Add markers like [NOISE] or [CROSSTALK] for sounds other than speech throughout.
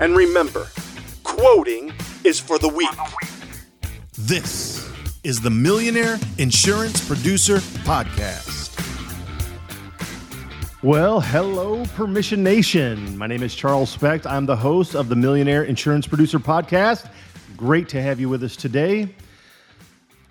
And remember quoting is for the weak. This is the Millionaire Insurance Producer Podcast. Well, hello, Permission Nation. My name is Charles Specht. I'm the host of the Millionaire Insurance Producer Podcast. Great to have you with us today.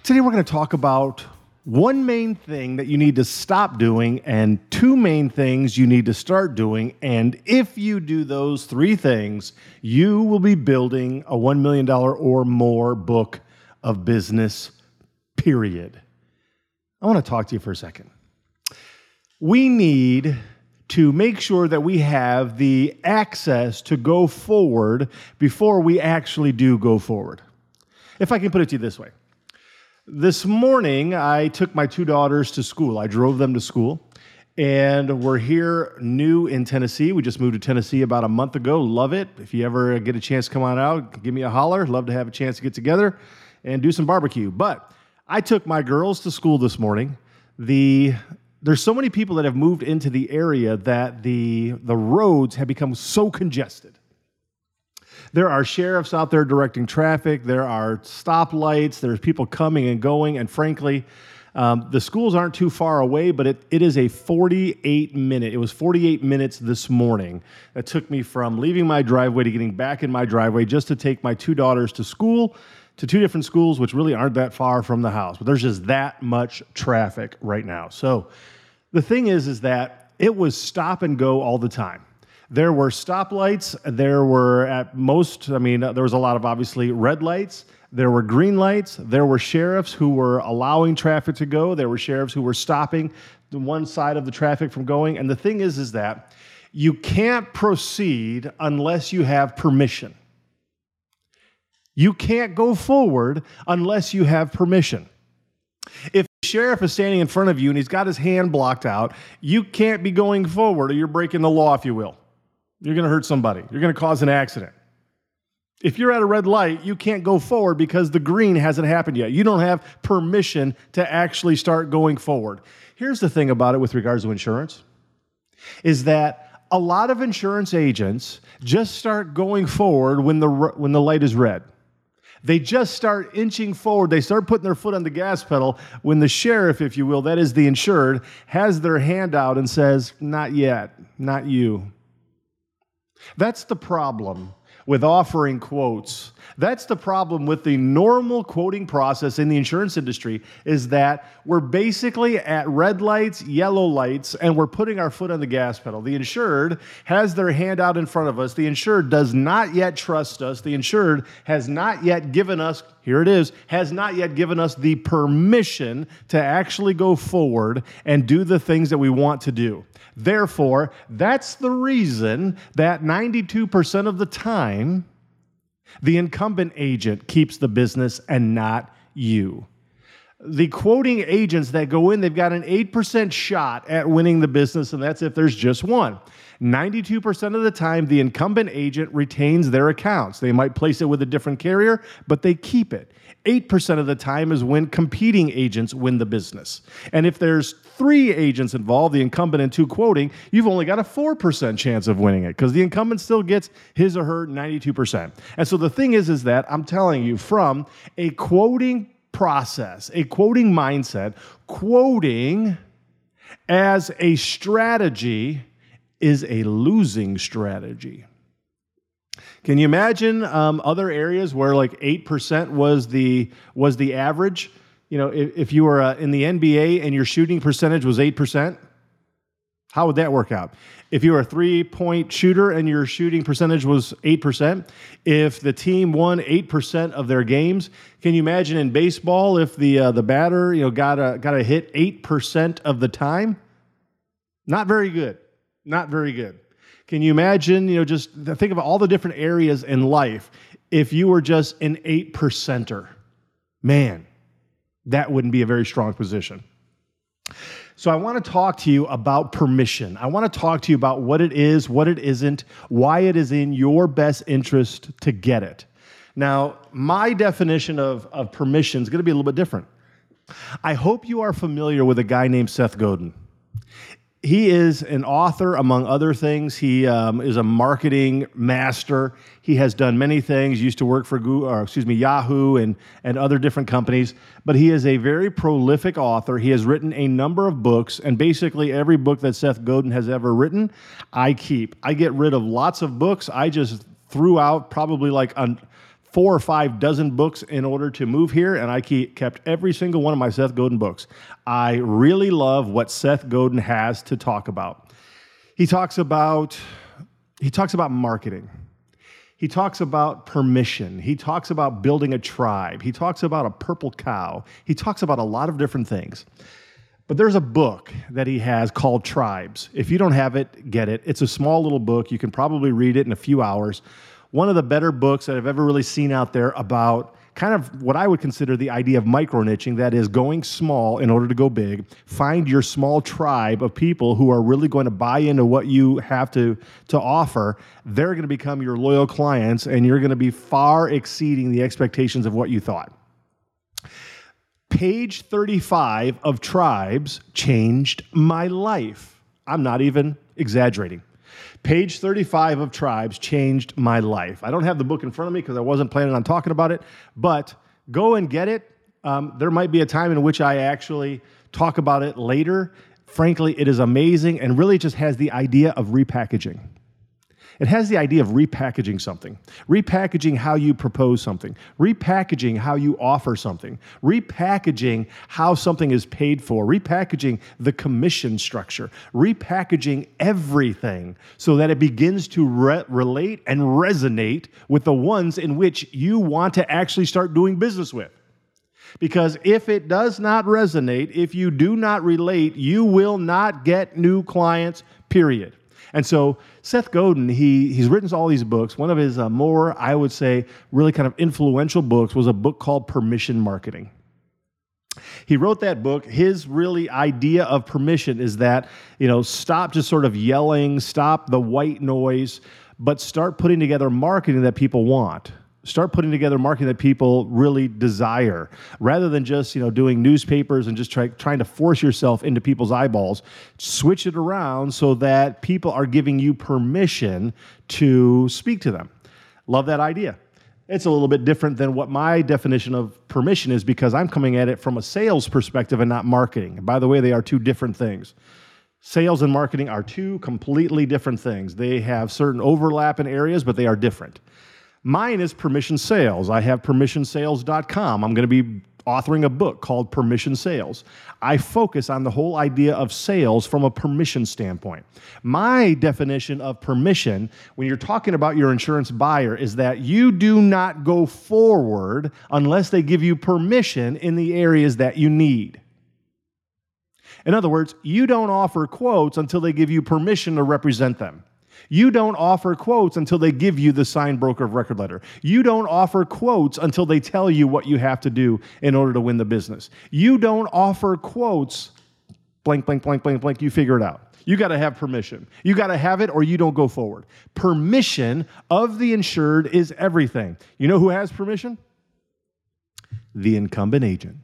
Today, we're going to talk about one main thing that you need to stop doing and two main things you need to start doing. And if you do those three things, you will be building a $1 million or more book of business, period. I want to talk to you for a second. We need to make sure that we have the access to go forward before we actually do go forward. If I can put it to you this way. This morning, I took my two daughters to school. I drove them to school, and we're here new in Tennessee. We just moved to Tennessee about a month ago. Love it. If you ever get a chance come on out, give me a holler. Love to have a chance to get together and do some barbecue. But I took my girls to school this morning. The there's so many people that have moved into the area that the the roads have become so congested. There are sheriffs out there directing traffic. There are stoplights. There's people coming and going. And frankly, um, the schools aren't too far away, but it, it is a 48 minute. It was 48 minutes this morning that took me from leaving my driveway to getting back in my driveway just to take my two daughters to school, to two different schools, which really aren't that far from the house. But there's just that much traffic right now. So the thing is, is that it was stop and go all the time. There were stoplights. There were at most, I mean, there was a lot of obviously red lights. There were green lights. There were sheriffs who were allowing traffic to go. There were sheriffs who were stopping the one side of the traffic from going. And the thing is, is that you can't proceed unless you have permission. You can't go forward unless you have permission. If the sheriff is standing in front of you and he's got his hand blocked out, you can't be going forward or you're breaking the law, if you will. You're going to hurt somebody, you're going to cause an accident. If you're at a red light, you can't go forward because the green hasn't happened yet. You don't have permission to actually start going forward. Here's the thing about it with regards to insurance is that a lot of insurance agents just start going forward when the when the light is red. They just start inching forward. They start putting their foot on the gas pedal when the sheriff, if you will, that is the insured, has their hand out and says, Not yet, not you. That's the problem with offering quotes. That's the problem with the normal quoting process in the insurance industry is that we're basically at red lights, yellow lights, and we're putting our foot on the gas pedal. The insured has their hand out in front of us. The insured does not yet trust us. The insured has not yet given us, here it is, has not yet given us the permission to actually go forward and do the things that we want to do. Therefore, that's the reason that 92% of the time, the incumbent agent keeps the business and not you. The quoting agents that go in, they've got an 8% shot at winning the business, and that's if there's just one. 92% of the time, the incumbent agent retains their accounts. They might place it with a different carrier, but they keep it. 8% of the time is when competing agents win the business. And if there's three agents involved, the incumbent and two quoting, you've only got a 4% chance of winning it because the incumbent still gets his or her 92%. And so the thing is, is that I'm telling you from a quoting process, a quoting mindset, quoting as a strategy is a losing strategy. Can you imagine um, other areas where like eight percent was the was the average? you know, if, if you were uh, in the NBA and your shooting percentage was 8%, how would that work out? If you were a three point shooter and your shooting percentage was 8%, if the team won 8% of their games, can you imagine in baseball if the, uh, the batter you know, got, a, got a hit 8% of the time? Not very good. Not very good. Can you imagine, you know, just think of all the different areas in life if you were just an 8 percenter? Man, that wouldn't be a very strong position. So, I want to talk to you about permission. I want to talk to you about what it is, what it isn't, why it is in your best interest to get it. Now, my definition of, of permission is going to be a little bit different. I hope you are familiar with a guy named Seth Godin he is an author, among other things. He um, is a marketing master. He has done many things. Used to work for Google, or excuse me, Yahoo and and other different companies. But he is a very prolific author. He has written a number of books, and basically every book that Seth Godin has ever written, I keep. I get rid of lots of books. I just threw out probably like four or five dozen books in order to move here, and I kept every single one of my Seth Godin books. I really love what Seth Godin has to talk about. He talks about he talks about marketing. He talks about permission. He talks about building a tribe. He talks about a purple cow. He talks about a lot of different things. But there's a book that he has called Tribes. If you don't have it, get it. It's a small little book. You can probably read it in a few hours one of the better books that I've ever really seen out there about kind of what I would consider the idea of micro niching that is going small in order to go big. Find your small tribe of people who are really going to buy into what you have to, to offer. They're going to become your loyal clients, and you're going to be far exceeding the expectations of what you thought. Page 35 of Tribes changed my life. I'm not even exaggerating. Page 35 of Tribes changed my life. I don't have the book in front of me because I wasn't planning on talking about it, but go and get it. Um, there might be a time in which I actually talk about it later. Frankly, it is amazing and really just has the idea of repackaging. It has the idea of repackaging something, repackaging how you propose something, repackaging how you offer something, repackaging how something is paid for, repackaging the commission structure, repackaging everything so that it begins to re- relate and resonate with the ones in which you want to actually start doing business with. Because if it does not resonate, if you do not relate, you will not get new clients, period. And so Seth Godin, he, he's written all these books. One of his uh, more, I would say, really kind of influential books was a book called Permission Marketing. He wrote that book. His really idea of permission is that, you know, stop just sort of yelling, stop the white noise, but start putting together marketing that people want start putting together marketing that people really desire rather than just you know doing newspapers and just try, trying to force yourself into people's eyeballs. Switch it around so that people are giving you permission to speak to them. Love that idea. It's a little bit different than what my definition of permission is because i'm coming at it from a sales perspective and not marketing. By the way they are two different things. Sales and marketing are two completely different things. They have certain overlap in areas but they are different Mine is Permission Sales. I have permissionsales.com. I'm going to be authoring a book called Permission Sales. I focus on the whole idea of sales from a permission standpoint. My definition of permission, when you're talking about your insurance buyer, is that you do not go forward unless they give you permission in the areas that you need. In other words, you don't offer quotes until they give you permission to represent them. You don't offer quotes until they give you the signed broker of record letter. You don't offer quotes until they tell you what you have to do in order to win the business. You don't offer quotes, blank, blank, blank, blank, blank. You figure it out. You got to have permission. You got to have it or you don't go forward. Permission of the insured is everything. You know who has permission? The incumbent agent.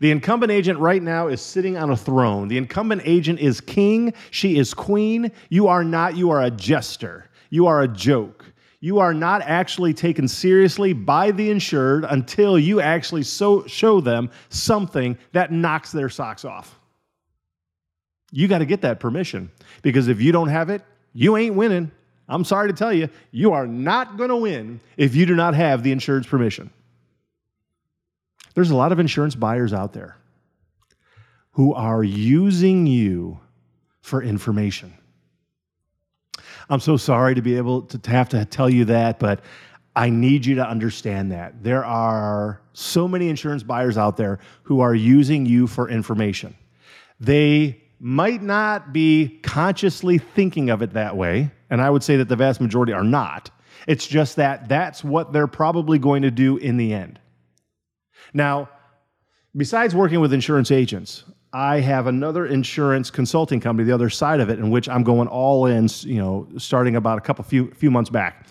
The incumbent agent right now is sitting on a throne. The incumbent agent is king, she is queen. You are not, you are a jester. You are a joke. You are not actually taken seriously by the insured until you actually so, show them something that knocks their socks off. You got to get that permission because if you don't have it, you ain't winning. I'm sorry to tell you, you are not going to win if you do not have the insured's permission. There's a lot of insurance buyers out there who are using you for information. I'm so sorry to be able to have to tell you that, but I need you to understand that. There are so many insurance buyers out there who are using you for information. They might not be consciously thinking of it that way, and I would say that the vast majority are not. It's just that that's what they're probably going to do in the end. Now, besides working with insurance agents, I have another insurance consulting company, the other side of it, in which I'm going all in, you know, starting about a couple few few months back.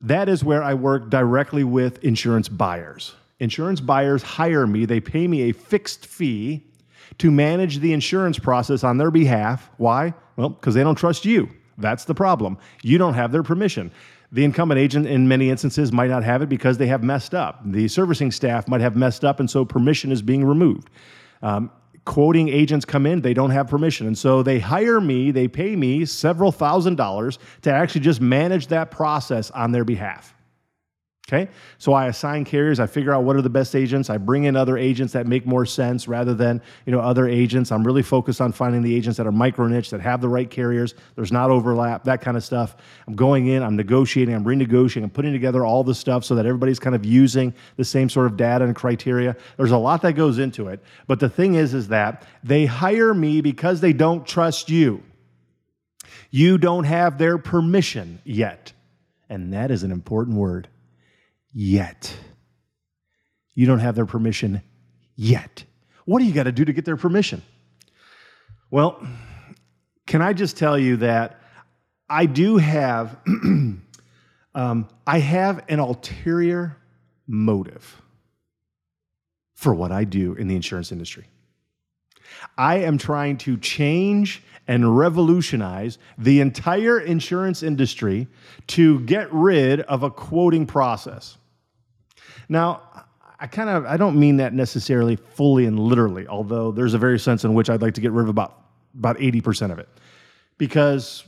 That is where I work directly with insurance buyers. Insurance buyers hire me, they pay me a fixed fee to manage the insurance process on their behalf. Why? Well, because they don't trust you. That's the problem. You don't have their permission. The incumbent agent, in many instances, might not have it because they have messed up. The servicing staff might have messed up, and so permission is being removed. Um, quoting agents come in, they don't have permission. And so they hire me, they pay me several thousand dollars to actually just manage that process on their behalf. Okay? So I assign carriers, I figure out what are the best agents, I bring in other agents that make more sense rather than, you know, other agents. I'm really focused on finding the agents that are micro niche, that have the right carriers, there's not overlap, that kind of stuff. I'm going in, I'm negotiating, I'm renegotiating, I'm putting together all the stuff so that everybody's kind of using the same sort of data and criteria. There's a lot that goes into it. But the thing is is that they hire me because they don't trust you. You don't have their permission yet. And that is an important word yet. You don't have their permission yet. What do you got to do to get their permission? Well, can I just tell you that I do have [CLEARS THROAT] um, I have an ulterior motive for what I do in the insurance industry. I am trying to change and revolutionize the entire insurance industry to get rid of a quoting process. Now, I kind of I don't mean that necessarily fully and literally, although there's a very sense in which I'd like to get rid of about about 80% of it. Because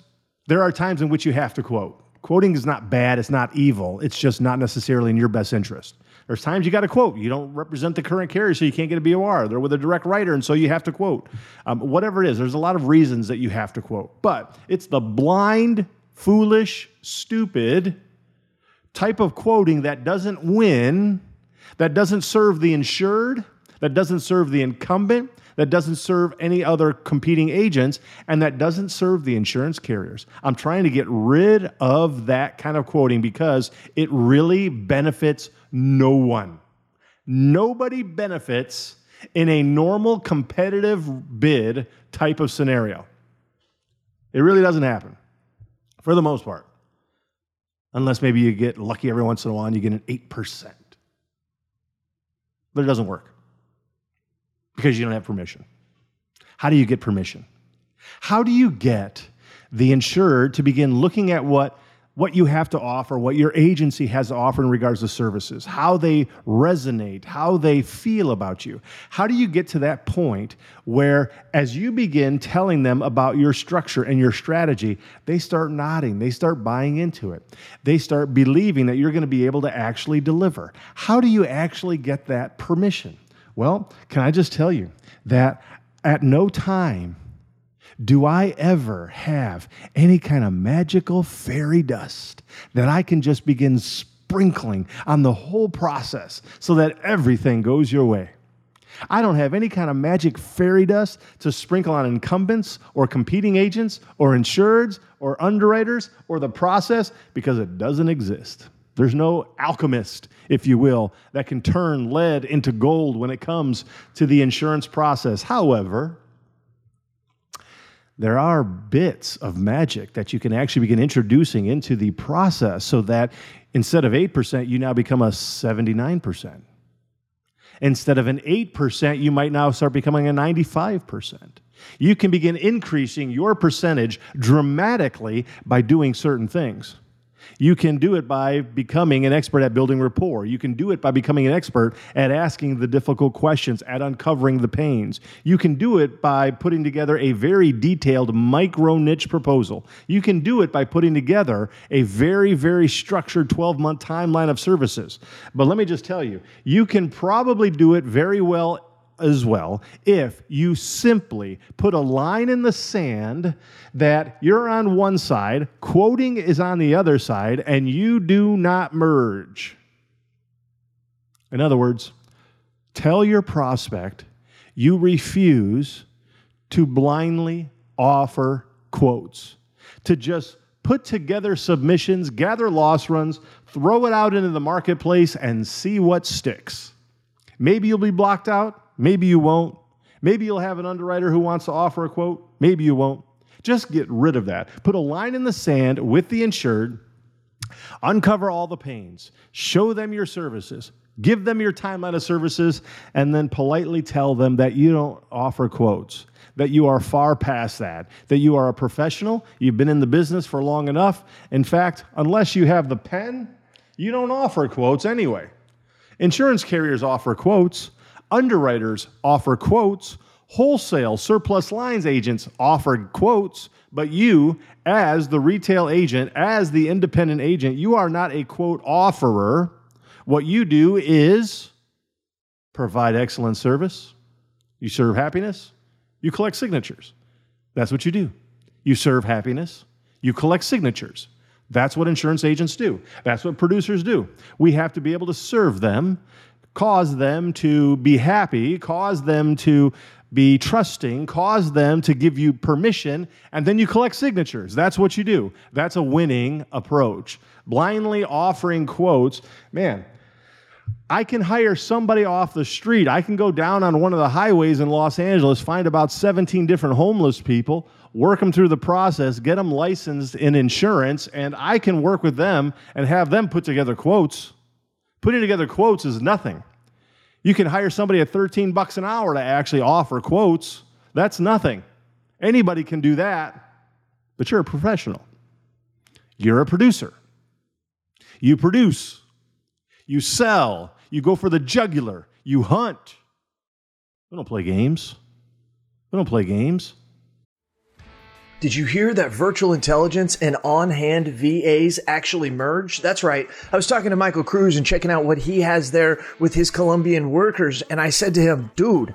there are times in which you have to quote. Quoting is not bad, it's not evil, it's just not necessarily in your best interest. There's times you got to quote. You don't represent the current carrier, so you can't get a BOR. They're with a direct writer, and so you have to quote. Um, whatever it is, there's a lot of reasons that you have to quote. But it's the blind, foolish, stupid type of quoting that doesn't win, that doesn't serve the insured, that doesn't serve the incumbent, that doesn't serve any other competing agents, and that doesn't serve the insurance carriers. I'm trying to get rid of that kind of quoting because it really benefits no one. Nobody benefits in a normal competitive bid type of scenario. It really doesn't happen for the most part. Unless maybe you get lucky every once in a while and you get an 8%. But it doesn't work because you don't have permission. How do you get permission? How do you get the insurer to begin looking at what what you have to offer, what your agency has to offer in regards to services, how they resonate, how they feel about you. How do you get to that point where, as you begin telling them about your structure and your strategy, they start nodding, they start buying into it, they start believing that you're going to be able to actually deliver? How do you actually get that permission? Well, can I just tell you that at no time do I ever have any kind of magical fairy dust that I can just begin sprinkling on the whole process so that everything goes your way? I don't have any kind of magic fairy dust to sprinkle on incumbents or competing agents or insureds or underwriters or the process because it doesn't exist. There's no alchemist, if you will, that can turn lead into gold when it comes to the insurance process. However, there are bits of magic that you can actually begin introducing into the process so that instead of 8%, you now become a 79%. Instead of an 8%, you might now start becoming a 95%. You can begin increasing your percentage dramatically by doing certain things. You can do it by becoming an expert at building rapport. You can do it by becoming an expert at asking the difficult questions, at uncovering the pains. You can do it by putting together a very detailed micro niche proposal. You can do it by putting together a very, very structured 12 month timeline of services. But let me just tell you, you can probably do it very well as well if you simply put a line in the sand that you're on one side, quoting is on the other side, and you do not merge. In other words, tell your prospect you refuse to blindly offer quotes, to just put together submissions, gather loss runs, throw it out into the marketplace, and see what sticks. Maybe you'll be blocked out. Maybe you won't. Maybe you'll have an underwriter who wants to offer a quote. Maybe you won't. Just get rid of that. Put a line in the sand with the insured. Uncover all the pains. Show them your services. Give them your timeline of services and then politely tell them that you don't offer quotes, that you are far past that, that you are a professional, you've been in the business for long enough. In fact, unless you have the pen, you don't offer quotes anyway. Insurance carriers offer quotes, Underwriters offer quotes. Wholesale surplus lines agents offer quotes, but you, as the retail agent, as the independent agent, you are not a quote offerer. What you do is provide excellent service, you serve happiness, you collect signatures. That's what you do. You serve happiness, you collect signatures. That's what insurance agents do. That's what producers do. We have to be able to serve them cause them to be happy, cause them to be trusting, cause them to give you permission, and then you collect signatures. That's what you do. That's a winning approach. Blindly offering quotes, man, I can hire somebody off the street. I can go down on one of the highways in Los Angeles, find about 17 different homeless people, work them through the process, get them licensed in insurance, and I can work with them and have them put together quotes. Putting together quotes is nothing. You can hire somebody at 13 bucks an hour to actually offer quotes. That's nothing. Anybody can do that, but you're a professional. You're a producer. You produce. You sell. You go for the jugular. You hunt. We don't play games. We don't play games. Did you hear that virtual intelligence and on hand VAs actually merge? That's right. I was talking to Michael Cruz and checking out what he has there with his Colombian workers. And I said to him, dude,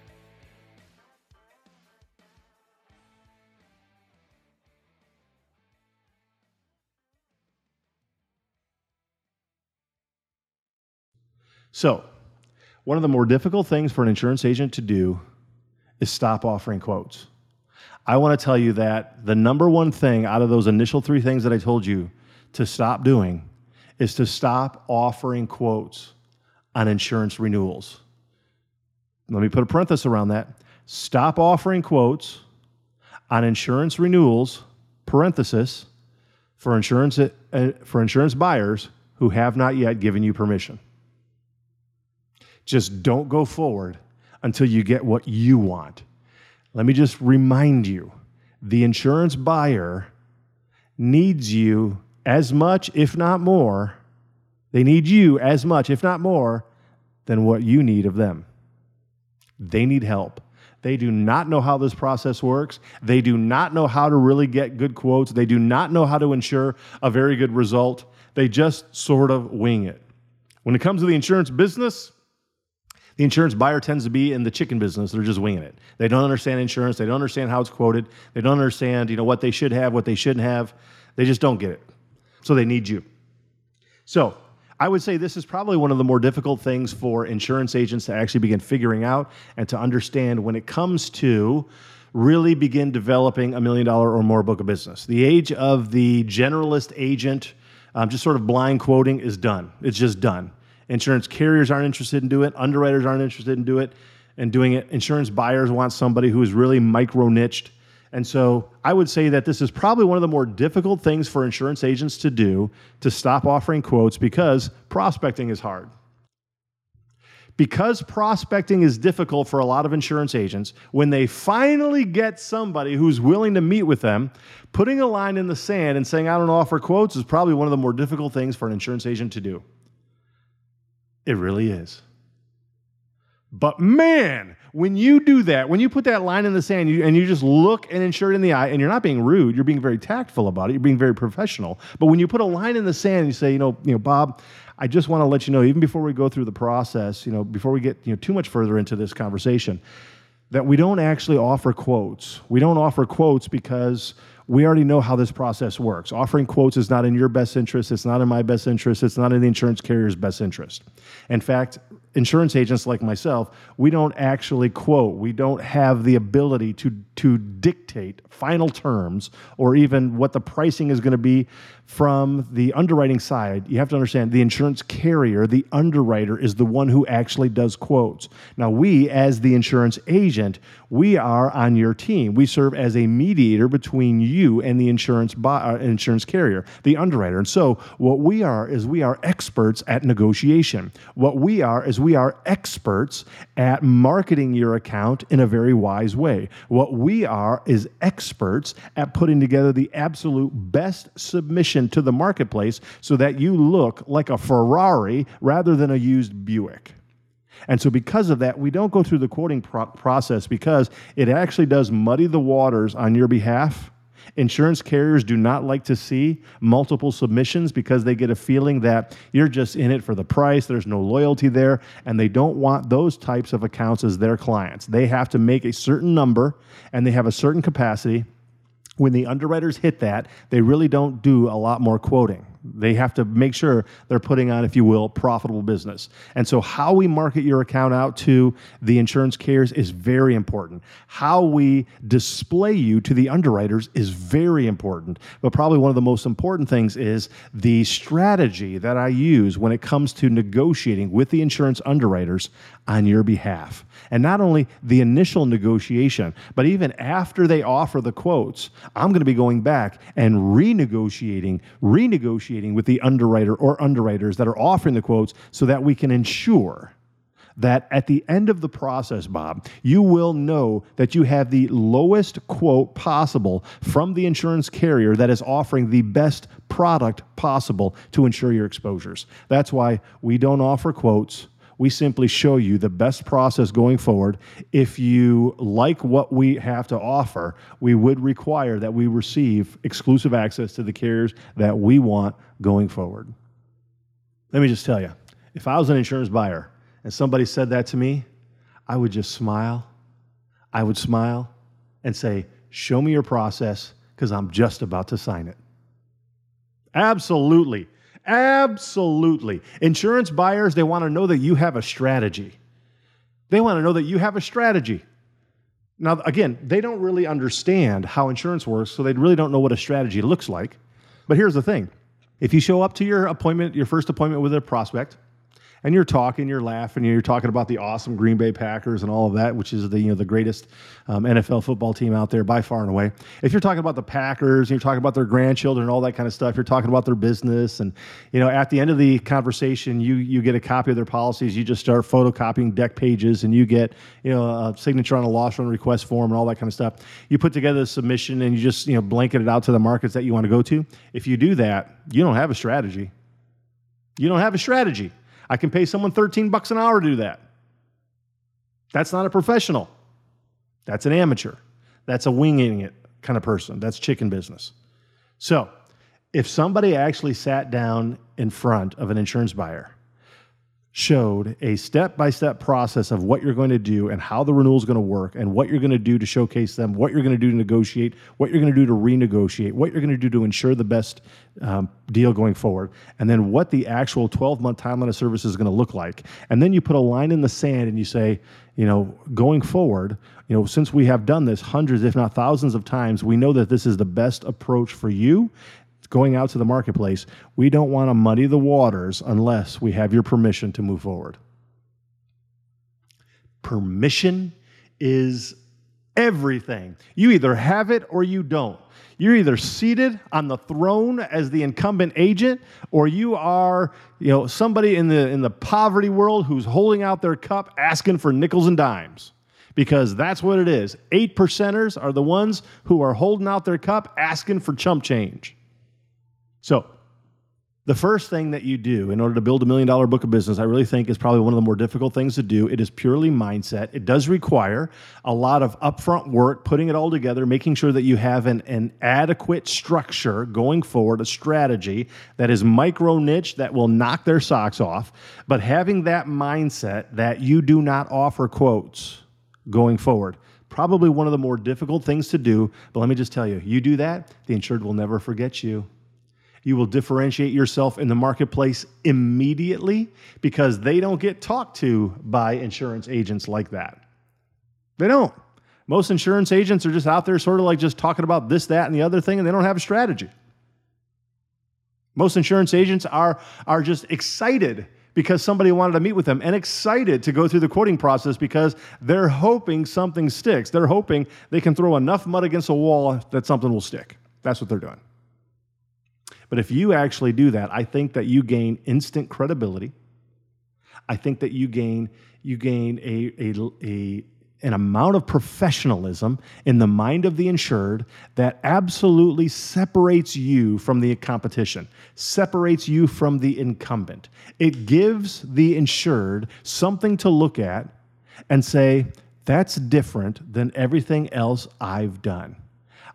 So, one of the more difficult things for an insurance agent to do is stop offering quotes. I want to tell you that the number one thing out of those initial three things that I told you to stop doing is to stop offering quotes on insurance renewals. Let me put a parenthesis around that. Stop offering quotes on insurance renewals, parenthesis, for insurance, uh, for insurance buyers who have not yet given you permission. Just don't go forward until you get what you want. Let me just remind you the insurance buyer needs you as much, if not more. They need you as much, if not more, than what you need of them. They need help. They do not know how this process works. They do not know how to really get good quotes. They do not know how to ensure a very good result. They just sort of wing it. When it comes to the insurance business, the insurance buyer tends to be in the chicken business. They're just winging it. They don't understand insurance. They don't understand how it's quoted. They don't understand, you know, what they should have, what they shouldn't have. They just don't get it. So they need you. So I would say this is probably one of the more difficult things for insurance agents to actually begin figuring out and to understand when it comes to really begin developing a million dollar or more book of business. The age of the generalist agent, um, just sort of blind quoting, is done. It's just done. Insurance carriers aren't interested in doing it, underwriters aren't interested in doing it and doing it. Insurance buyers want somebody who is really micro niched and so I would say that this is probably one of the more difficult things for insurance agents to do to stop offering quotes because prospecting is hard. Because prospecting is difficult for a lot of insurance agents, when they finally get somebody who's willing to meet with them, putting a line in the sand and saying, I don't offer quotes is probably one of the more difficult things for an insurance agent to do. It really is. But man, when you do that, when you put that line in the sand you, and you just look an insured in the eye, and you're not being rude, you're being very tactful about it, you're being very professional. But when you put a line in the sand and you say, you know, you know, Bob, I just want to let you know, even before we go through the process, you know, before we get you know too much further into this conversation, that we don't actually offer quotes. We don't offer quotes because we already know how this process works. Offering quotes is not in your best interest, it's not in my best interest, it's not in the insurance carrier's best interest. In fact, insurance agents like myself, we don't actually quote. We don't have the ability to, to dictate final terms or even what the pricing is going to be from the underwriting side. You have to understand the insurance carrier, the underwriter, is the one who actually does quotes. Now, we, as the insurance agent, we are on your team. We serve as a mediator between you and the insurance, uh, insurance carrier, the underwriter. And so, what we are is we are experts at negotiation. What we are is we are experts at marketing your account in a very wise way. What we are is experts at putting together the absolute best submission to the marketplace so that you look like a Ferrari rather than a used Buick. And so, because of that, we don't go through the quoting pro- process because it actually does muddy the waters on your behalf Insurance carriers do not like to see multiple submissions because they get a feeling that you're just in it for the price, there's no loyalty there, and they don't want those types of accounts as their clients. They have to make a certain number and they have a certain capacity. When the underwriters hit that, they really don't do a lot more quoting. They have to make sure they're putting on, if you will, profitable business. And so, how we market your account out to the insurance carriers is very important. How we display you to the underwriters is very important. But probably one of the most important things is the strategy that I use when it comes to negotiating with the insurance underwriters on your behalf. And not only the initial negotiation, but even after they offer the quotes, I'm going to be going back and renegotiating, renegotiating negotiating with the underwriter or underwriters that are offering the quotes so that we can ensure that at the end of the process, Bob, you will know that you have the lowest quote possible from the insurance carrier that is offering the best product possible to insure your exposures. That's why we don't offer quotes we simply show you the best process going forward. If you like what we have to offer, we would require that we receive exclusive access to the carriers that we want going forward. Let me just tell you if I was an insurance buyer and somebody said that to me, I would just smile. I would smile and say, Show me your process because I'm just about to sign it. Absolutely. Absolutely. Insurance buyers, they want to know that you have a strategy. They want to know that you have a strategy. Now, again, they don't really understand how insurance works, so they really don't know what a strategy looks like. But here's the thing if you show up to your appointment, your first appointment with a prospect, and you're talking, you're laughing, you're talking about the awesome Green Bay Packers and all of that, which is the you know the greatest um, NFL football team out there by far and away. If you're talking about the Packers and you're talking about their grandchildren and all that kind of stuff, you're talking about their business, and you know at the end of the conversation, you you get a copy of their policies, you just start photocopying deck pages, and you get you know a signature on a loss run request form and all that kind of stuff. You put together a submission and you just you know blanket it out to the markets that you want to go to. If you do that, you don't have a strategy. You don't have a strategy. I can pay someone 13 bucks an hour to do that. That's not a professional. That's an amateur. That's a winging it kind of person. That's chicken business. So, if somebody actually sat down in front of an insurance buyer showed a step by step process of what you're going to do and how the renewal is going to work and what you're going to do to showcase them, what you're going to do to negotiate, what you're going to do to renegotiate, what you're going to do to ensure the best um, deal going forward, and then what the actual 12 month timeline of service is going to look like. And then you put a line in the sand and you say, you know, going forward, you know, since we have done this hundreds, if not thousands of times, we know that this is the best approach for you going out to the marketplace, we don't want to muddy the waters unless we have your permission to move forward. Permission is everything. You either have it or you don't. You're either seated on the throne as the incumbent agent or you are, you know, somebody in the in the poverty world who's holding out their cup asking for nickels and dimes. Because that's what it is. Eight percenters are the ones who are holding out their cup asking for chump change. So, the first thing that you do in order to build a million dollar book of business, I really think is probably one of the more difficult things to do. It is purely mindset. It does require a lot of upfront work, putting it all together, making sure that you have an, an adequate structure going forward, a strategy that is micro niche that will knock their socks off. But having that mindset that you do not offer quotes going forward, probably one of the more difficult things to do. But let me just tell you, you do that, the insured will never forget you. You will differentiate yourself in the marketplace immediately because they don't get talked to by insurance agents like that. They don't. Most insurance agents are just out there sort of like just talking about this, that, and the other thing, and they don't have a strategy. Most insurance agents are, are just excited because somebody wanted to meet with them and excited to go through the quoting process because they're hoping something sticks. They're hoping they can throw enough mud against a wall that something will stick. That's what they're doing. But if you actually do that, I think that you gain instant credibility. I think that you gain you gain a, a, a an amount of professionalism in the mind of the insured that absolutely separates you from the competition, separates you from the incumbent. It gives the insured something to look at and say, that's different than everything else I've done.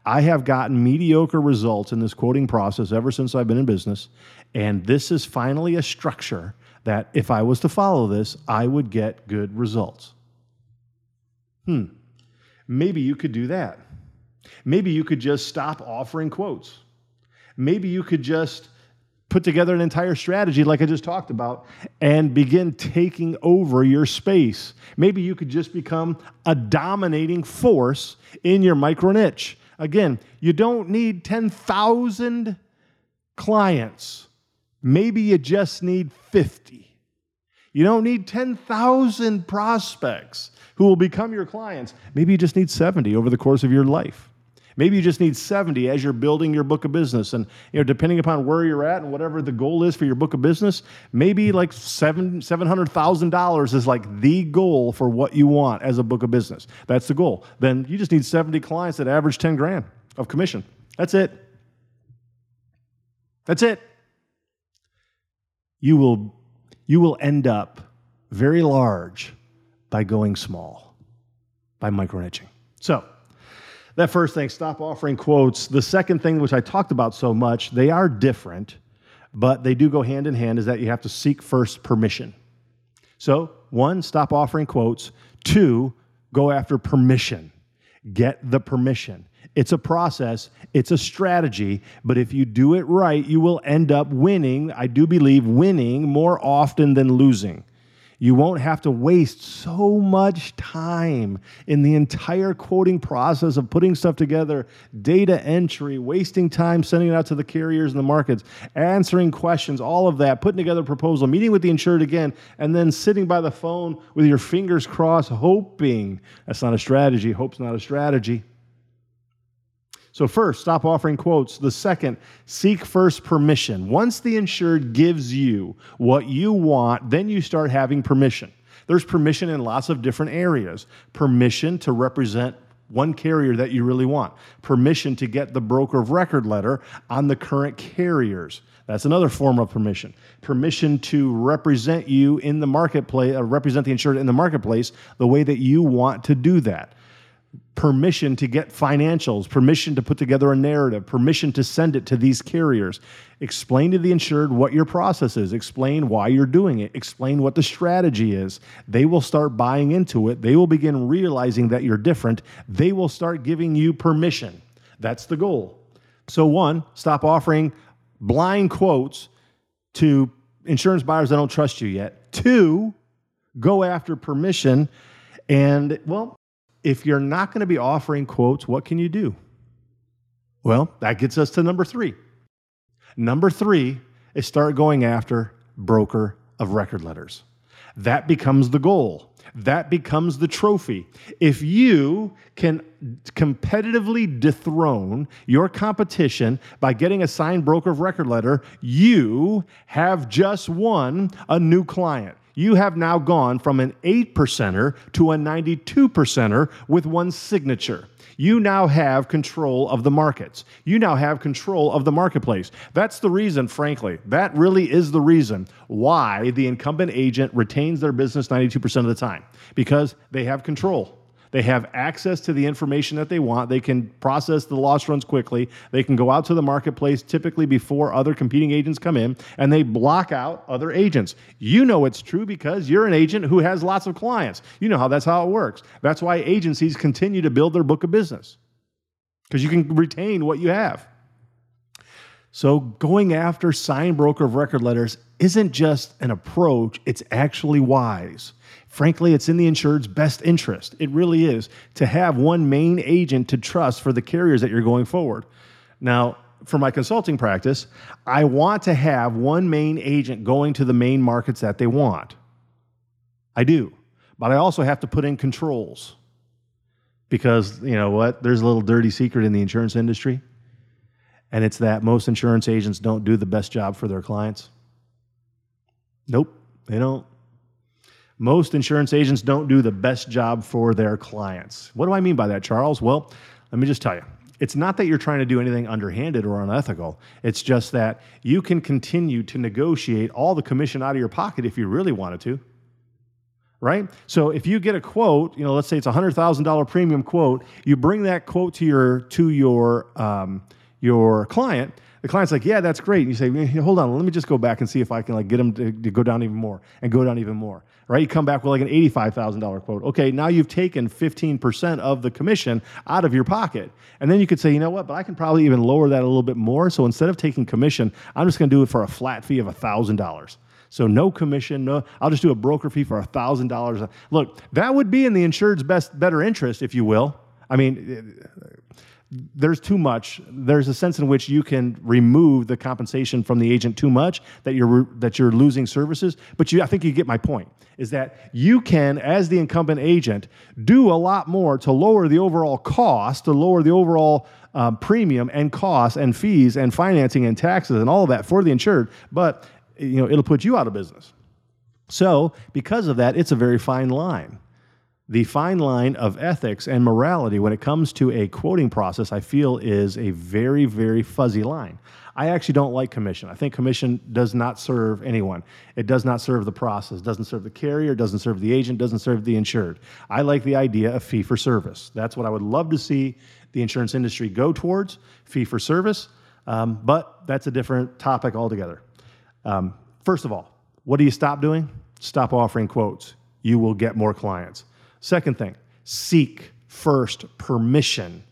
I have gotten mediocre results in this quoting process ever since I've been in business. And this is finally a structure that if I was to follow this, I would get good results. Hmm. Maybe you could do that. Maybe you could just stop offering quotes. Maybe you could just put together an entire strategy like I just talked about and begin taking over your space. Maybe you could just become a dominating force in your micro niche. Again, you don't need 10,000 clients. Maybe you just need 50. You don't need 10,000 prospects who will become your clients. Maybe you just need 70 over the course of your life. Maybe you just need 70 as you're building your book of business. And you know, depending upon where you're at and whatever the goal is for your book of business, maybe like seven seven hundred thousand dollars is like the goal for what you want as a book of business. That's the goal. Then you just need 70 clients that average 10 grand of commission. That's it. That's it. You will you will end up very large by going small, by micro niching. So that first thing, stop offering quotes. The second thing, which I talked about so much, they are different, but they do go hand in hand, is that you have to seek first permission. So, one, stop offering quotes. Two, go after permission. Get the permission. It's a process, it's a strategy, but if you do it right, you will end up winning. I do believe winning more often than losing. You won't have to waste so much time in the entire quoting process of putting stuff together, data entry, wasting time sending it out to the carriers and the markets, answering questions, all of that, putting together a proposal, meeting with the insured again, and then sitting by the phone with your fingers crossed, hoping. That's not a strategy. Hope's not a strategy. So, first, stop offering quotes. The second, seek first permission. Once the insured gives you what you want, then you start having permission. There's permission in lots of different areas permission to represent one carrier that you really want, permission to get the broker of record letter on the current carriers. That's another form of permission. Permission to represent you in the marketplace, uh, represent the insured in the marketplace the way that you want to do that permission to get financials, permission to put together a narrative, permission to send it to these carriers. Explain to the insured what your process is, explain why you're doing it, explain what the strategy is. They will start buying into it. They will begin realizing that you're different. They will start giving you permission. That's the goal. So, one, stop offering blind quotes to insurance buyers that don't trust you yet. Two, go after permission. And, well, if you're not going to be offering quotes, what can you do? Well, that gets us to number three. Number three is start going after broker of record letters. That becomes the goal. That becomes the trophy. If you can competitively dethrone your competition by getting a signed broker of record letter, you have just won a new client you have now gone from an 8 percenter to a 92 percenter with one signature. You now have control of the markets. You now have control of the marketplace. That's the reason, frankly, that really is the reason why the incumbent agent retains their business 92% of the time because they have control. They have access to the information that they want. They can process the loss runs quickly. They can go out to the marketplace typically before other competing agents come in and they block out other agents. You know it's true because you're an agent who has lots of clients. You know how that's how it works. That's why agencies continue to build their book of business because you can retain what you have. So, going after sign broker of record letters isn't just an approach, it's actually wise. Frankly, it's in the insured's best interest. It really is to have one main agent to trust for the carriers that you're going forward. Now, for my consulting practice, I want to have one main agent going to the main markets that they want. I do. But I also have to put in controls because, you know what? There's a little dirty secret in the insurance industry, and it's that most insurance agents don't do the best job for their clients. Nope, they don't. Most insurance agents don't do the best job for their clients. What do I mean by that, Charles? Well, let me just tell you. It's not that you're trying to do anything underhanded or unethical. It's just that you can continue to negotiate all the commission out of your pocket if you really wanted to. Right? So if you get a quote, you know, let's say it's a hundred thousand dollar premium quote, you bring that quote to your to your um, your client, the client's like, yeah, that's great. And you say, hold on, let me just go back and see if I can like get them to, to go down even more and go down even more. Right? You come back with like an $85,000 quote. Okay, now you've taken 15% of the commission out of your pocket. And then you could say, you know what, but I can probably even lower that a little bit more. So instead of taking commission, I'm just going to do it for a flat fee of $1,000. So no commission, no. I'll just do a broker fee for thousand dollars. Look, that would be in the insured's best, better interest, if you will. I mean, there's too much. There's a sense in which you can remove the compensation from the agent too much that you're that you're losing services. But you, I think you get my point. Is that you can, as the incumbent agent, do a lot more to lower the overall cost, to lower the overall um, premium and costs and fees and financing and taxes and all of that for the insured. But you know it'll put you out of business. So because of that, it's a very fine line the fine line of ethics and morality when it comes to a quoting process, I feel is a very, very fuzzy line. I actually don't like commission. I think commission does not serve anyone. It does not serve the process, doesn't serve the carrier, doesn't serve the agent, doesn't serve the insured. I like the idea of fee for service. That's what I would love to see the insurance industry go towards fee for service. Um, but that's a different topic altogether. Um, first of all, what do you stop doing? Stop offering quotes. You will get more clients. Second thing, seek first permission.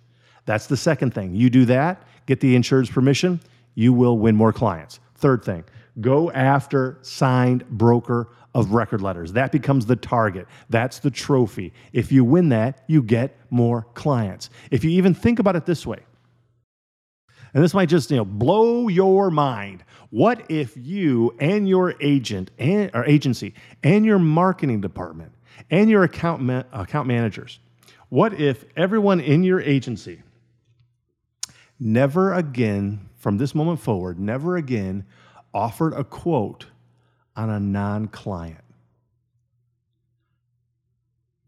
That's the second thing. You do that, get the insured's permission, you will win more clients. Third thing, go after signed broker of record letters. That becomes the target. That's the trophy. If you win that, you get more clients. If you even think about it this way, and this might just you know blow your mind. What if you and your agent and or agency and your marketing department and your account, ma- account managers. What if everyone in your agency never again, from this moment forward, never again offered a quote on a non client?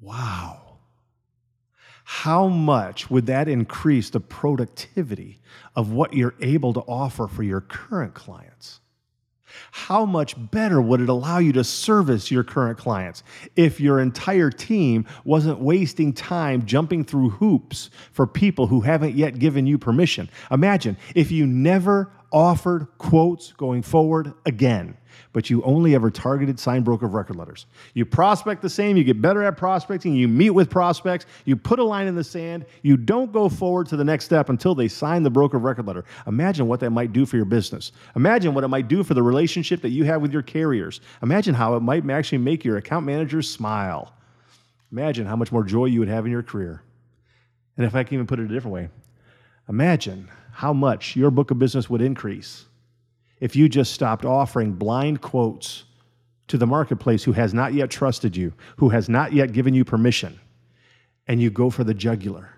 Wow. how much would that increase the productivity of what you're able to offer for your current clients? How much better would it allow you to service your current clients if your entire team wasn't wasting time jumping through hoops for people who haven't yet given you permission? Imagine if you never offered quotes going forward again but you only ever targeted sign broker record letters. You prospect the same, you get better at prospecting, you meet with prospects, you put a line in the sand, you don't go forward to the next step until they sign the broker record letter. Imagine what that might do for your business. Imagine what it might do for the relationship that you have with your carriers. Imagine how it might actually make your account managers smile. Imagine how much more joy you would have in your career. And if I can even put it a different way, imagine how much your book of business would increase if you just stopped offering blind quotes to the marketplace who has not yet trusted you, who has not yet given you permission, and you go for the jugular.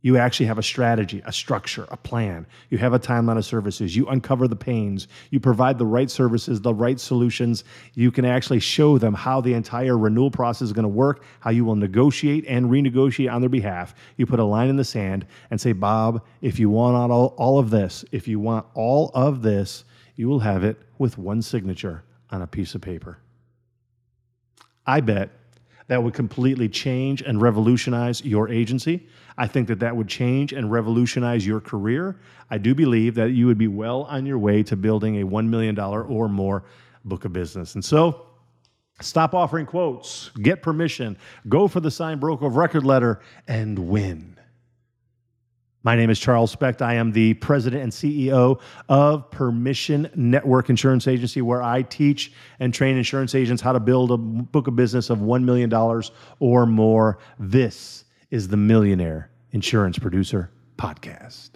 You actually have a strategy, a structure, a plan. You have a timeline of services. You uncover the pains. You provide the right services, the right solutions. You can actually show them how the entire renewal process is going to work, how you will negotiate and renegotiate on their behalf. You put a line in the sand and say, Bob, if you want all, all of this, if you want all of this, you will have it with one signature on a piece of paper. I bet that would completely change and revolutionize your agency. I think that that would change and revolutionize your career. I do believe that you would be well on your way to building a $1 million or more book of business. And so, stop offering quotes, get permission, go for the signed broker of record letter, and win. My name is Charles Specht. I am the president and CEO of Permission Network Insurance Agency, where I teach and train insurance agents how to build a book of business of $1 million or more. This is the Millionaire Insurance Producer Podcast.